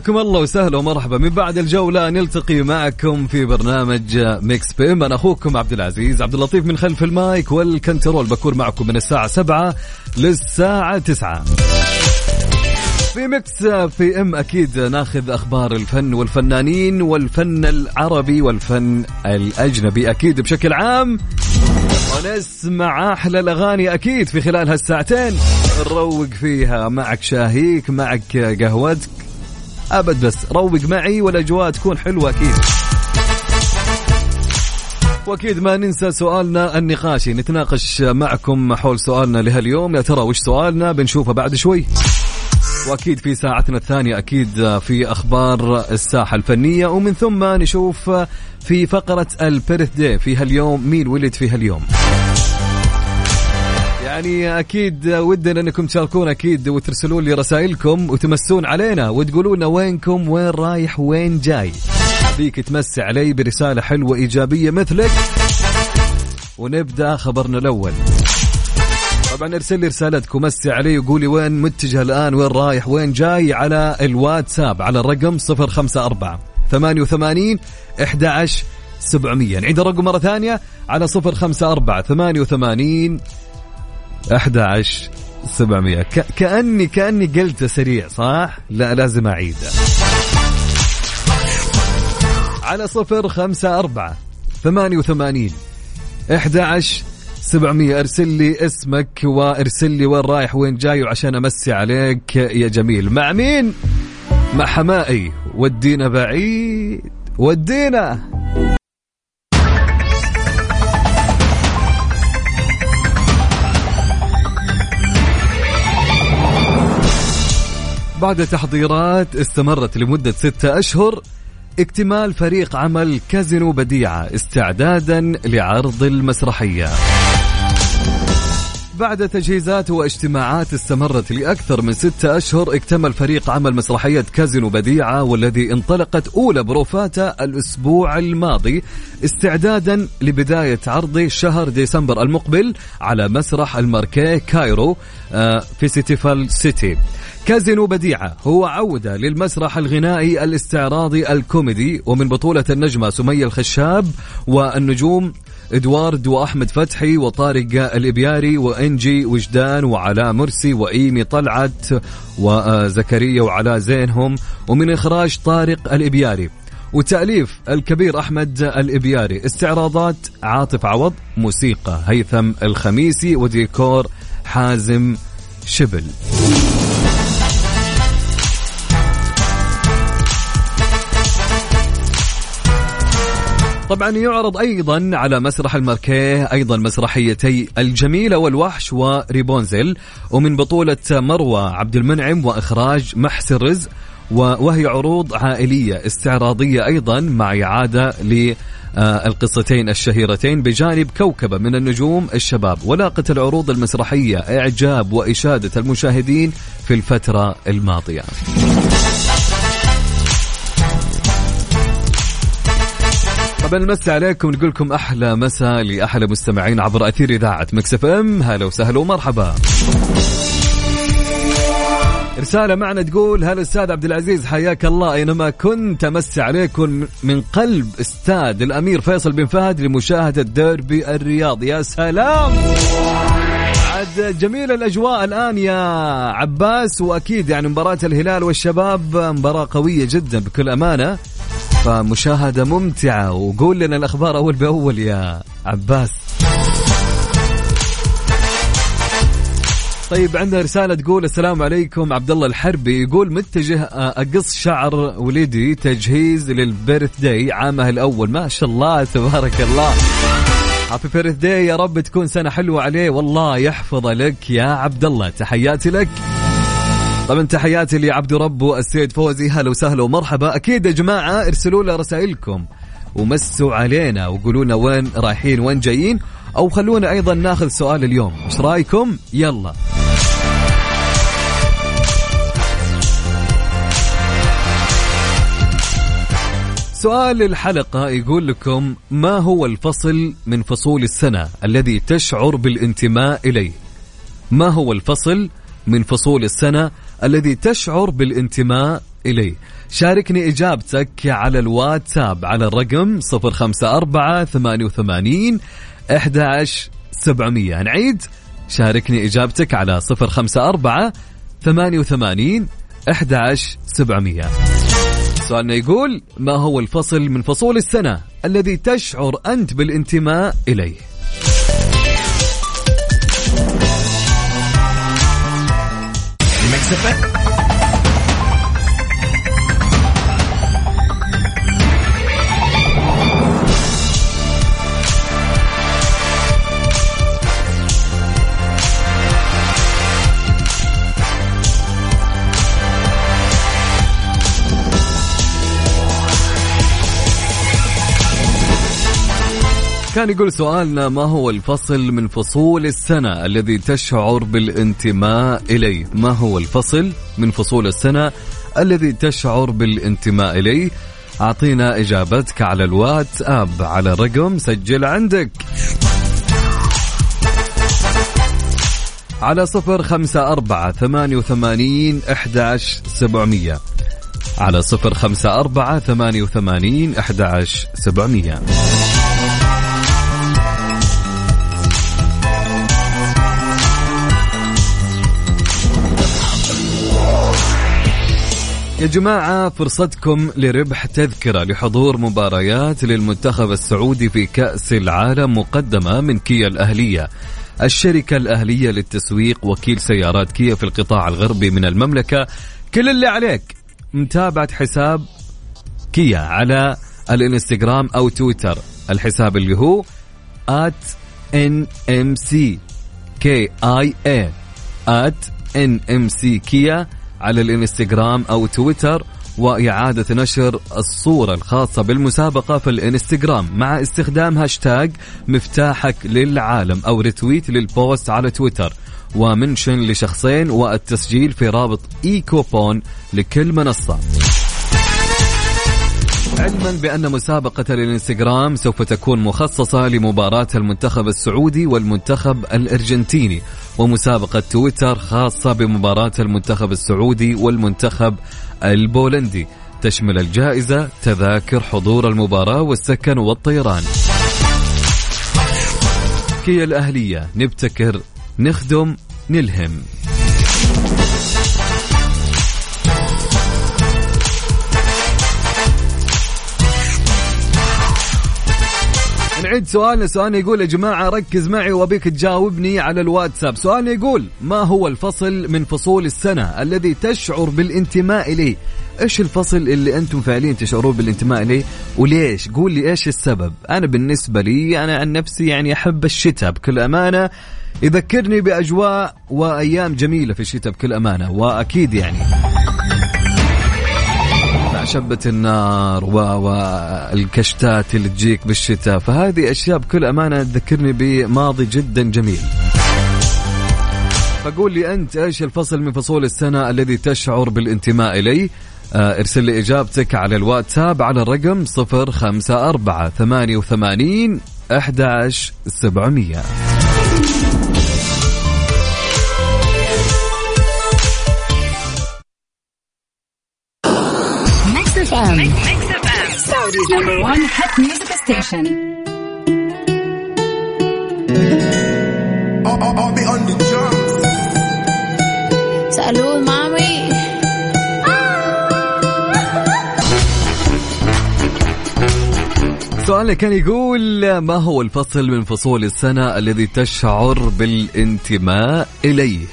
حياكم الله وسهلا ومرحبا. من بعد الجولة نلتقي معكم في برنامج Mix PM أنا أخوكم عبد العزيز. عبد اللطيف من خلف ال mic وال control. بكون معكم من الساعة سبعة للساعة تسعة. في Mix FM أكيد ناخذ أخبار الفن والفنانين والفن العربي والفن الأجنبي أكيد بشكل عام. ونسمع أحلى الأغاني أكيد في خلال هالساعتين. نروق فيها. معك شاهيك معك قهوتك. أبد بس. روق معي والأجواء تكون حلوة أكيد. وأكيد ما ننسى سؤالنا النقاشي. نتناقش معكم حول سؤالنا لهاليوم. يا ترى وش سؤالنا؟ بنشوفه بعد شوي. وأكيد في ساعتنا الثانية أكيد في أخبار الساحة الفنية. ومن ثم نشوف في فقرة البيرث داي في هاليوم. مين ولد في هاليوم؟ يعني أكيد ودنا أنكم تشاركونا أكيد وترسلوا لي رسائلكم وتمسون علينا وتقولوا لنا وينكم وين رايح وين جاي. فيك تمسي علي برسالة حلوة إيجابية مثلك. ونبدأ خبرنا الأول. طبعا ارسل لي رسالتك ومسي علي وقولي وين متجه الآن وين رايح وين جاي على الواتساب على الرقم 054 88 11 700 نعيد الرقم مرة ثانية على 054 88 11 700 ك... كأني كأني قلت سريع صح؟ لا لازم أعيده. على صفر خمسة أربعة ثمانية وثمانين. إحدى سبعمية. أرسل لي اسمك وأرسل لي وين رايح وين جاي وعشان أمسي عليك يا جميل. مع مين؟ مع حمائي. ودينا بعيد. ودينا. بعد تحضيرات استمرت لمدة ستة أشهر اكتمال فريق عمل كازينو بديعة استعدادا لعرض المسرحية. بعد تجهيزات واجتماعات استمرت لأكثر من ستة أشهر اكتمل فريق عمل مسرحية كازينو بديعة والذي انطلقت أولى بروفاته الأسبوع الماضي استعدادا لبداية عرض شهر ديسمبر المقبل على مسرح ال Marquee Cairo آه، Festival City. كازينو بديعة هو عودة للمسرح الغنائي الاستعراضي الكوميدي ومن بطولة النجمة سمية الخشاب والنجوم إدوارد وأحمد فتحي وطارق الإبياري وإنجي وجدان وعلاء مرسي وإيمي طلعت وزكريا وعلاء زينهم ومن إخراج طارق الإبياري. وتأليف الكبير أحمد الإبياري. استعراضات عاطف عوض موسيقى هيثم الخميسي وديكور حازم شبل. طبعا يعرض أيضا على مسرح الماركيه أيضا مسرحيتي الجميلة والوحش وريبونزل ومن بطولة مروة عبد المنعم وإخراج محسن رزق وهي عروض عائلية استعراضية أيضا مع إعادة ل القصتين الشهيرتين بجانب كوكبة من النجوم الشباب. ولاقت العروض المسرحية إعجاب وإشادة المشاهدين في الفترة الماضية. طبعا نمسي عليكم نقول لكم أحلى مساء لأحلى مستمعين عبر أثير إذاعة Mix FM. هلا وسهلا ومرحبا. رسالة معنا تقول هلا أستاذ عبد العزيز حياك الله. أينما كنت أمسي عليكم من قلب استاد الأمير فيصل بن فهد لمشاهدة ديربي الرياض. يا سلام! عاد جميل الأجواء الآن يا عباس وأكيد يعني مباراة الهلال والشباب مباراة قوية جدا بكل أمانة. فمشاهده ممتعة؟ وقول لنا الأخبار أول بأول يا عباس. طيب عندنا رسالة تقول السلام عليكم عبد الله الحربي. يقول متجه أقص شعر وليدي تجهيز للبيرث داي عامه الأول. ما شاء الله تبارك الله. هابي بيرث داي يا رب تكون سنة حلوة عليه. والله يحفظ لك يا عبد الله تحياتي لك. طبعا تحياتي لعبد ربو السيد فوزي. هلا وسهلا ومرحبا. أكيد يا جماعة ارسلوا لنا رسائلكم ومسوا علينا وقولوا لنا وين رايحين وين جايين أو خلونا أيضا ناخذ سؤال اليوم. إيش رأيكم؟ يلا. سؤال الحلقة يقول لكم ما هو الفصل من فصول السنة الذي تشعر بالانتماء إليه؟ ما هو الفصل من فصول السنة الذي تشعر بالانتماء إليه. شاركني إجابتك على الواتساب على الرقم 054 88 11700 نعيد شاركني إجابتك على 054 88 11700 سؤالنا يقول ما هو الفصل من فصول السنة الذي تشعر أنت بالانتماء إليه؟ Pacific. كان يقول سؤالنا ما هو الفصل من فصول السنة الذي تشعر بالانتماء إليه؟ ما هو الفصل من فصول السنة الذي تشعر بالانتماء إليه؟ أعطينا إجابتك على الواتساب على رقم سجل عندك. على صفر خمسة أربعة ثمانية وثمانين أحداش سبعمية. على صفر خمسة أربعة ثمانية وثمانين أحداش سبعمية. يا جماعة فرصتكم لربح تذكرة لحضور مباريات للمنتخب السعودي في كأس العالم مقدمة من كيا الأهلية. الشركة الأهلية للتسويق وكيل سيارات كيا في القطاع الغربي من المملكة. كل اللي عليك متابعة حساب كيا على الانستغرام أو تويتر. الحساب اللي هو at nmc k at nmc Kia. على الانستغرام أو تويتر وإعادة نشر الصورة الخاصة بالمسابقة في الانستغرام مع استخدام هاشتاج مفتاحك للعالم أو retweet لل post على تويتر. و mention لشخصين والتسجيل في رابط e-coupon لكل منصة. علما بأن مسابقة الانستغرام سوف تكون مخصصة لمباراة المنتخب السعودي والمنتخب الأرجنتيني ومسابقة تويتر خاصة بمباراة المنتخب السعودي والمنتخب البولندي. تشمل الجائزة تذاكر حضور المباراة والسكن والطيران. كيا الأهلية نبتكر نخدم نلهم. نعيد سؤالنا. سؤالنا يقول يا جماعة ركز معي وأبيك تجاوبني على الواتساب. سؤالنا يقول ما هو الفصل من فصول السنة الذي تشعر بالانتماء إليه؟ إيش الفصل اللي أنتم فعليا تشعرون بالانتماء إليه؟ وليش؟ قول لي إيش السبب؟ أنا بالنسبة لي أنا عن نفسي يعني أحب الشتاء بكل أمانة. يذكرني بأجواء وأيام جميلة في الشتاء بكل أمانة وأكيد يعني شبة النار والكشتات اللي تجيك بالشتاء. فهذه أشياء بكل أمانة تذكرني بماضي جدا جميل. فقول لي أنت إيش الفصل من فصول السنة الذي تشعر بالانتماء إليه؟ آه، ارسل لي إجابتك على الواتساب على الرقم 054 88 11 music station. I'll, I'll be on the drum. Salud, mami. سؤالنا كان يقول ما هو الفصل من فصول السنة الذي تشعر بالانتماء إليه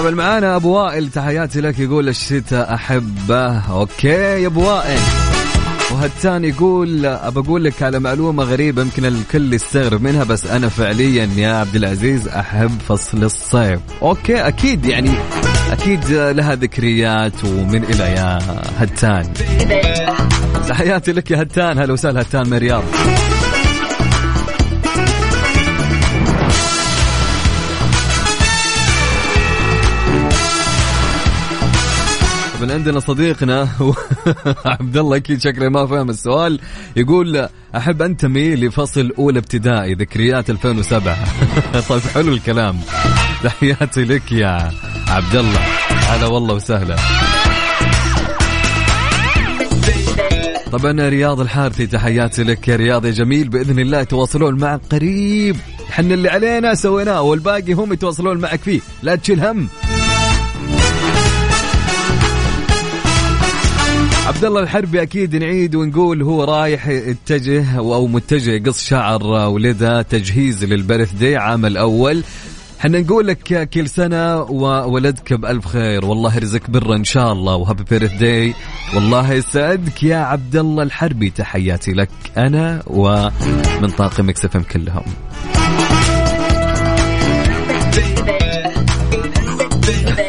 طبعا معانا أبو وائل تحياتي لك يقول الشتاء أحبه. أوكي يا أبو وائل. وهتان يقول أبى أقول لك على معلومة غريبة يمكن الكل يستغرب منها بس أنا فعليا يا عبد العزيز أحب فصل الصيف. أوكي أكيد يعني أكيد لها ذكريات ومن إلى يا هتان. تحياتي لك يا هتان هلا وسهلا هتان من الرياض من عندنا صديقنا عبد الله أكيد شكله ما فهم السؤال. يقول أحب أنتمي لفصل أولى ابتدائي ذكريات 2007 طيب حلو الكلام. تحياتي لك يا عبد الله. هلا والله وسهلا. طبعا رياض الحارثي تحياتي لك يا رياض. يا جميل بإذن الله يتواصلون معك قريب. إحنا اللي علينا سويناه والباقي هم يتواصلون معك فيه. لا تشيل هم. عبد الله الحربي أكيد نعيد ونقول هو رايح يتجه أو متجه يقص شعر ولده تجهيز لل birthday عام الأول. حنا نقول لك كل سنة وولدك بألف خير. والله يرزقك برا إن شاء الله. و happy birthday والله يسعدك يا عبد الله الحربي. تحياتي لك أنا ومن طاقم Mix FM كلهم.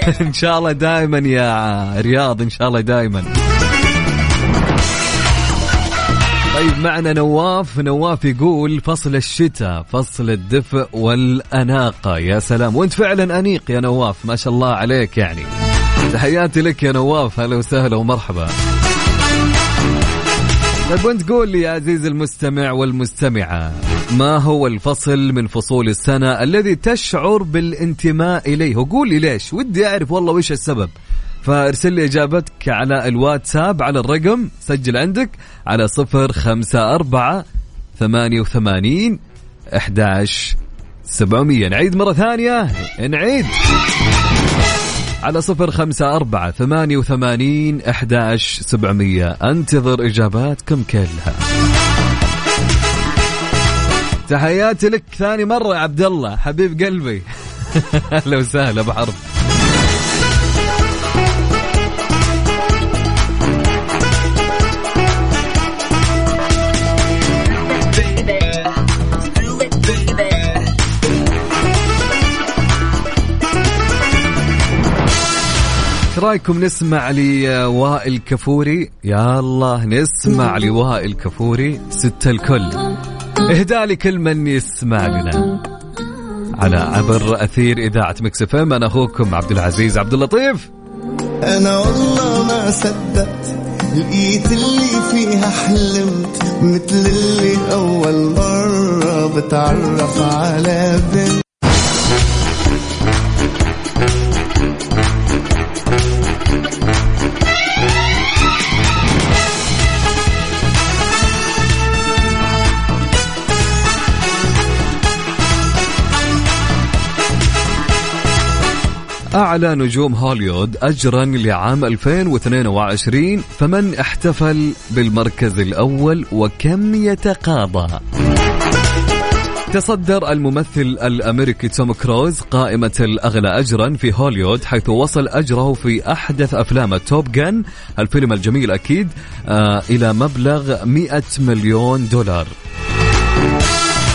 إن شاء الله دائما يا رياض إن شاء الله دائما طيب معنا نواف. نواف يقول فصل الشتاء فصل الدفء والأناقة. يا سلام. وانت فعلا أنيق يا نواف. ما شاء الله عليك يعني. تحياتي لك يا نواف. هلا وسهلا ومرحبا. طيب وانت قول لي يا عزيزي المستمع والمستمعة ما هو الفصل من فصول السنة الذي تشعر بالانتماء إليه؟ وقول لي ليش. ودي أعرف والله وش السبب. فارسل لي إجابتك على الواتساب على الرقم سجل عندك على صفر خمسة أربعة ثمانية وثمانين أحداش سبعمية. نعيد مرة ثانية نعيد. على صفر خمسة أربعة ثمانية وثمانين أحداش سبعمية. أنتظر إجاباتكم كلها. تحياتي لك ثاني مرة يا عبد الله حبيب قلبي. أهلا وسهلا بحرف رايكم نسمع لوائل كفوري يا الله نسمع لوائل كفوري ست الكل. اهدى لي كل من يسمع لنا. على عبر أثير إذاعة مكس إف إم أنا أخوكم عبد العزيز عبد اللطيف. أنا والله ما صدقت لقيت اللي فيها حلمت مثل اللي أول مرة بتعرف على بنت. أعلى نجوم هوليوود أجرا لعام 2022 فمن احتفل بالمركز الأول وكم يتقاضى؟ تصدر الممثل الأمريكي توم كروز قائمة الاغلى اجرا في هوليوود حيث وصل أجره في أحدث أفلام توب جن الفيلم الجميل أكيد آه إلى مبلغ 100 مليون دولار.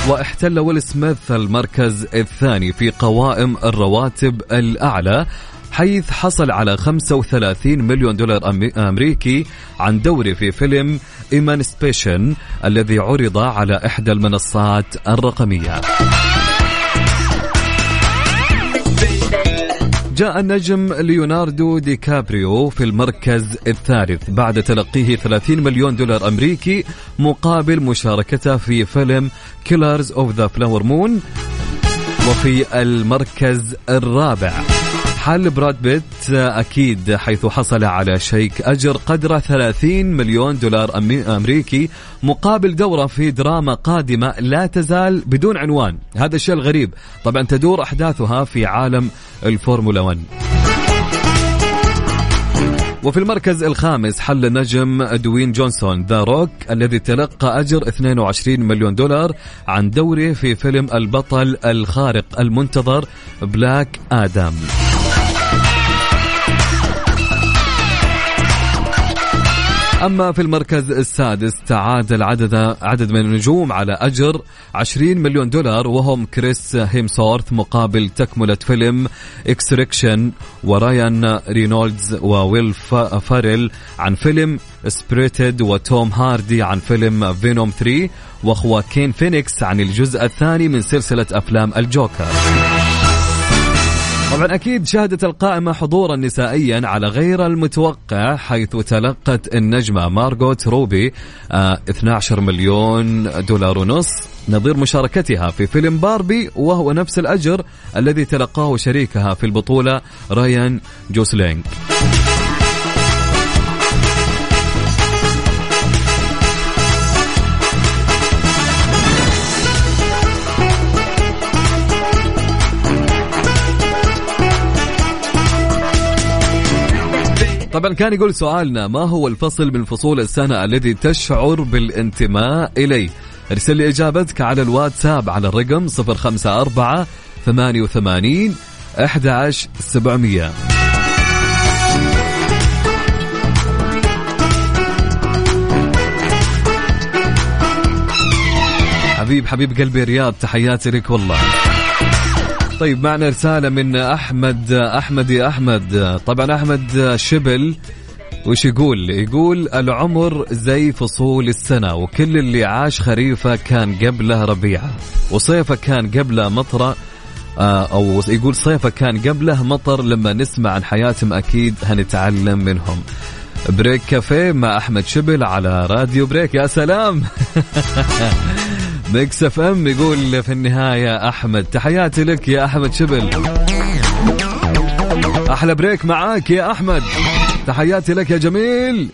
واحتل ويل سميث المركز الثاني في قوائم الرواتب الأعلى حيث حصل على 35 مليون دولار أمريكي عن دوره في فيلم Emancipation الذي عرض على إحدى المنصات الرقمية. جاء النجم ليوناردو دي كابريو في المركز الثالث بعد تلقيه 30 مليون دولار أمريكي مقابل مشاركته في فيلم Killers of the Flower Moon وفي المركز الرابع. حل براد بيت أكيد حيث حصل على شيك أجر قدره 30 مليون دولار أمريكي مقابل دوره في دراما قادمة لا تزال بدون عنوان. هذا الشيء الغريب. طبعا تدور أحداثها في عالم الفورمولا 1 وفي المركز الخامس حل نجم دوين جونسون The Rock الذي تلقى أجر 22 مليون دولار عن دوره في فيلم البطل الخارق المنتظر Black Adam. أما في المركز السادس تعادل عدد عدد من النجوم على أجر 20 مليون دولار وهم كريس هيمسورث مقابل تكملة فيلم Extraction ورايان رينولدز وويل فا- فاريل عن فيلم Spirited وتوم هاردي عن فيلم Venom 3 وخواكين فينيكس عن الجزء الثاني من سلسلة أفلام الجوكر. طبعا أكيد شهدت القائمة حضورا نسائيا على غير المتوقع حيث تلقت النجمة مارغوت روبي آه 12 مليون دولار ونص. نظير مشاركتها في فيلم باربي وهو نفس الأجر الذي تلقاه شريكها في البطولة رايان جوسلينج طبعا كان يقول سؤالنا ما هو الفصل من فصول السنة الذي تشعر بالانتماء إليه؟ ارسل لي إجابتك على الواتساب على الرقم 054 88 11700 حبيب حبيب قلبي رياض تحياتي لك والله. طيب معنا رسالة من أحمد أحمد يا أحمد. طبعا أحمد شبل وش يقول؟ يقول العمر زي فصول السنة وكل اللي عاش خريفة كان قبله ربيعة وصيفه كان قبله مطرة آه، أو يقول صيفه كان قبله مطر لما نسمع عن حياتهم أكيد هنتعلم منهم. بريك كافيه مع أحمد شبل على راديو بريك يا سلام. ميكس اف ام يقول في النهاية أحمد تحياتي لك يا أحمد شبل. أحلى بريك معاك يا أحمد. تحياتي لك يا جميل.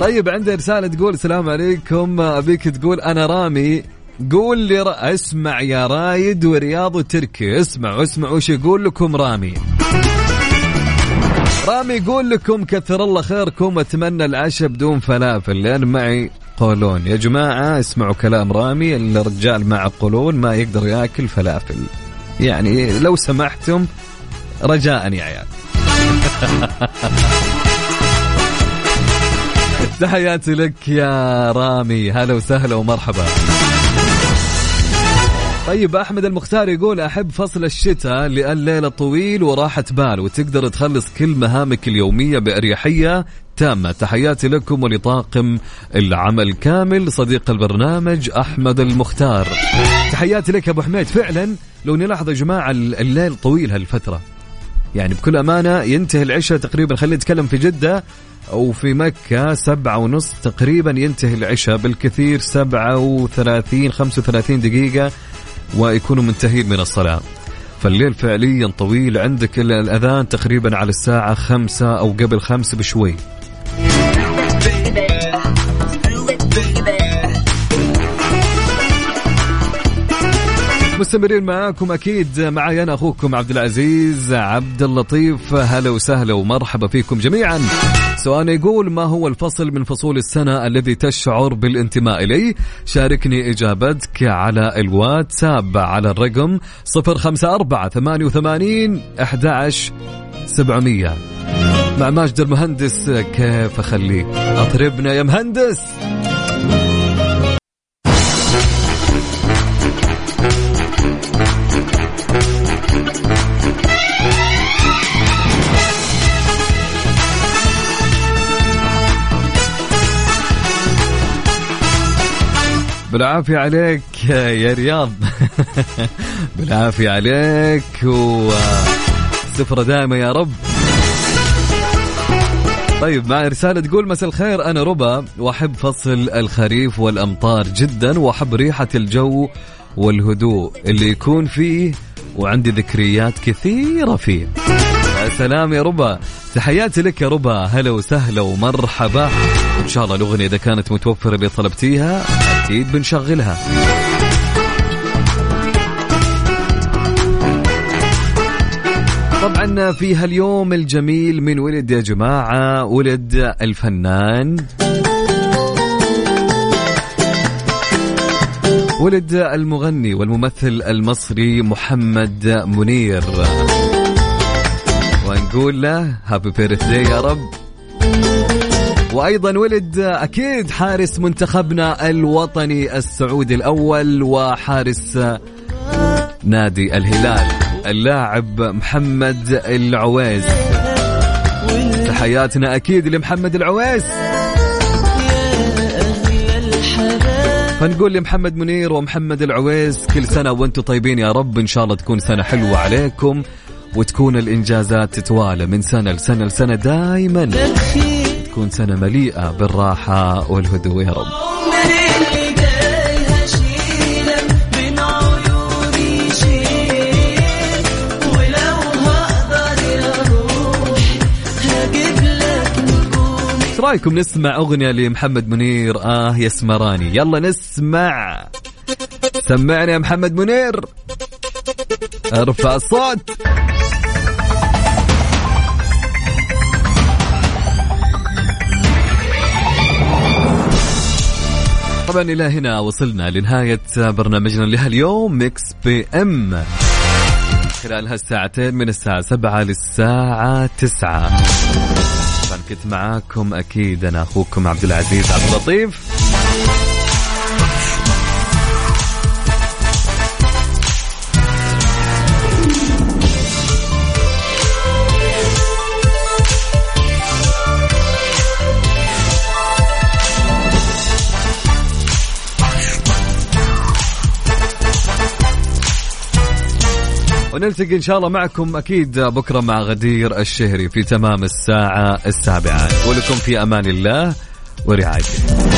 طيب عندي رسالة تقول السلام عليكم. أبيك تقول أنا رامي. قول لي ر... أسمع يا رايد ورياض وتركي. اسمعوا اسمعوا وش يقول لكم رامي. رامي يقول لكم كثر الله خيركم أتمنى العشاء بدون فلافل لأن معي. قولون. يا جماعة اسمعوا كلام رامي الرجال مع قولون ما يقدر ياكل فلافل. يعني لو سمحتم رجاء يا عيال. تحياتي لك يا رامي. هلا وسهلا ومرحبا. طيب أحمد المختار يقول أحب فصل الشتاء لأن ليلة طويل وراحة بال وتقدر تخلص كل مهامك اليومية بأريحية تامه تحياتي لكم ولطاقم العمل كامل صديق البرنامج أحمد المختار. تحياتي لك أبو حميد. فعلا لو نلاحظ يا جماعة الليل طويل هالفترة. يعني بكل أمانة ينتهي العشاء تقريبا خلينا نتكلم في جدة وفي مكة سبعة ونص تقريبا ينتهي العشاء. بالكثير سبعة وثلاثين خمسة وثلاثين دقيقة ويكونوا منتهين من الصلاة. فالليل فعليا طويل. عندك الأذان تقريبا على الساعة خمسة أو قبل خمسة بشوي. مستمرين معاكم أكيد. معي أنا أخوكم عبد العزيز عبد اللطيف. هلا وسهلا ومرحبا فيكم جميعا. سؤال يقول ما هو الفصل من فصول السنة الذي تشعر بالانتماء إليه؟ شاركني إجابتك على الواتساب على الرقم 054 88 11 700 مع ماجد المهندس كيف أخليك؟ أطربنا يا مهندس. بالعافية عليك يا رياض. بالعافية عليك وسفرة دائمة يا رب. طيب مع رسالة تقول مساء الخير أنا ربا وأحب فصل الخريف والأمطار جدا وأحب ريحة الجو والهدوء اللي يكون فيه وعندي ذكريات كثيرة فيه. يا سلام يا ربا. تحياتي لك يا ربا. هلا وسهلا ومرحبا. إن شاء الله الأغنية إذا كانت متوفرة اللي طلبتيها أكيد بنشغلها. طبعا في هاليوم الجميل من ولد يا جماعة؟ ولد الفنان. ولد المغني والممثل المصري محمد منير. ونقول له هابي بيرثدي يا رب. وأيضا ولد أكيد حارس منتخبنا الوطني السعودي الأول وحارس نادي الهلال اللاعب محمد العويس. تحياتنا أكيد لمحمد العويس. فنقول لمحمد منير ومحمد العويس كل سنة وأنتم طيبين يا رب إن شاء الله تكون سنة حلوة عليكم وتكون الإنجازات تتوالى من سنة لسنة لسنة دائما تكون سنة مليئة بالراحة والهدوء. يا رب. رأيكم نسمع أغنية لمحمد منير؟ آه يا سمراني يلا نسمع. سمعني يا محمد منير. ارفع الصوت. طبعا إلى هنا وصلنا لنهاية برنامجنا لهاليوم ميكس اف ام خلال هالساعتين من الساعة 7 للساعة 9 طبعا كنت معاكم أكيد أنا أخوكم عبد العزيز عبد اللطيف. ونلتقي إن شاء الله معكم أكيد بكرة مع غدير الشهري في تمام الساعة السابعة. ولكم في أمان الله ورعايته.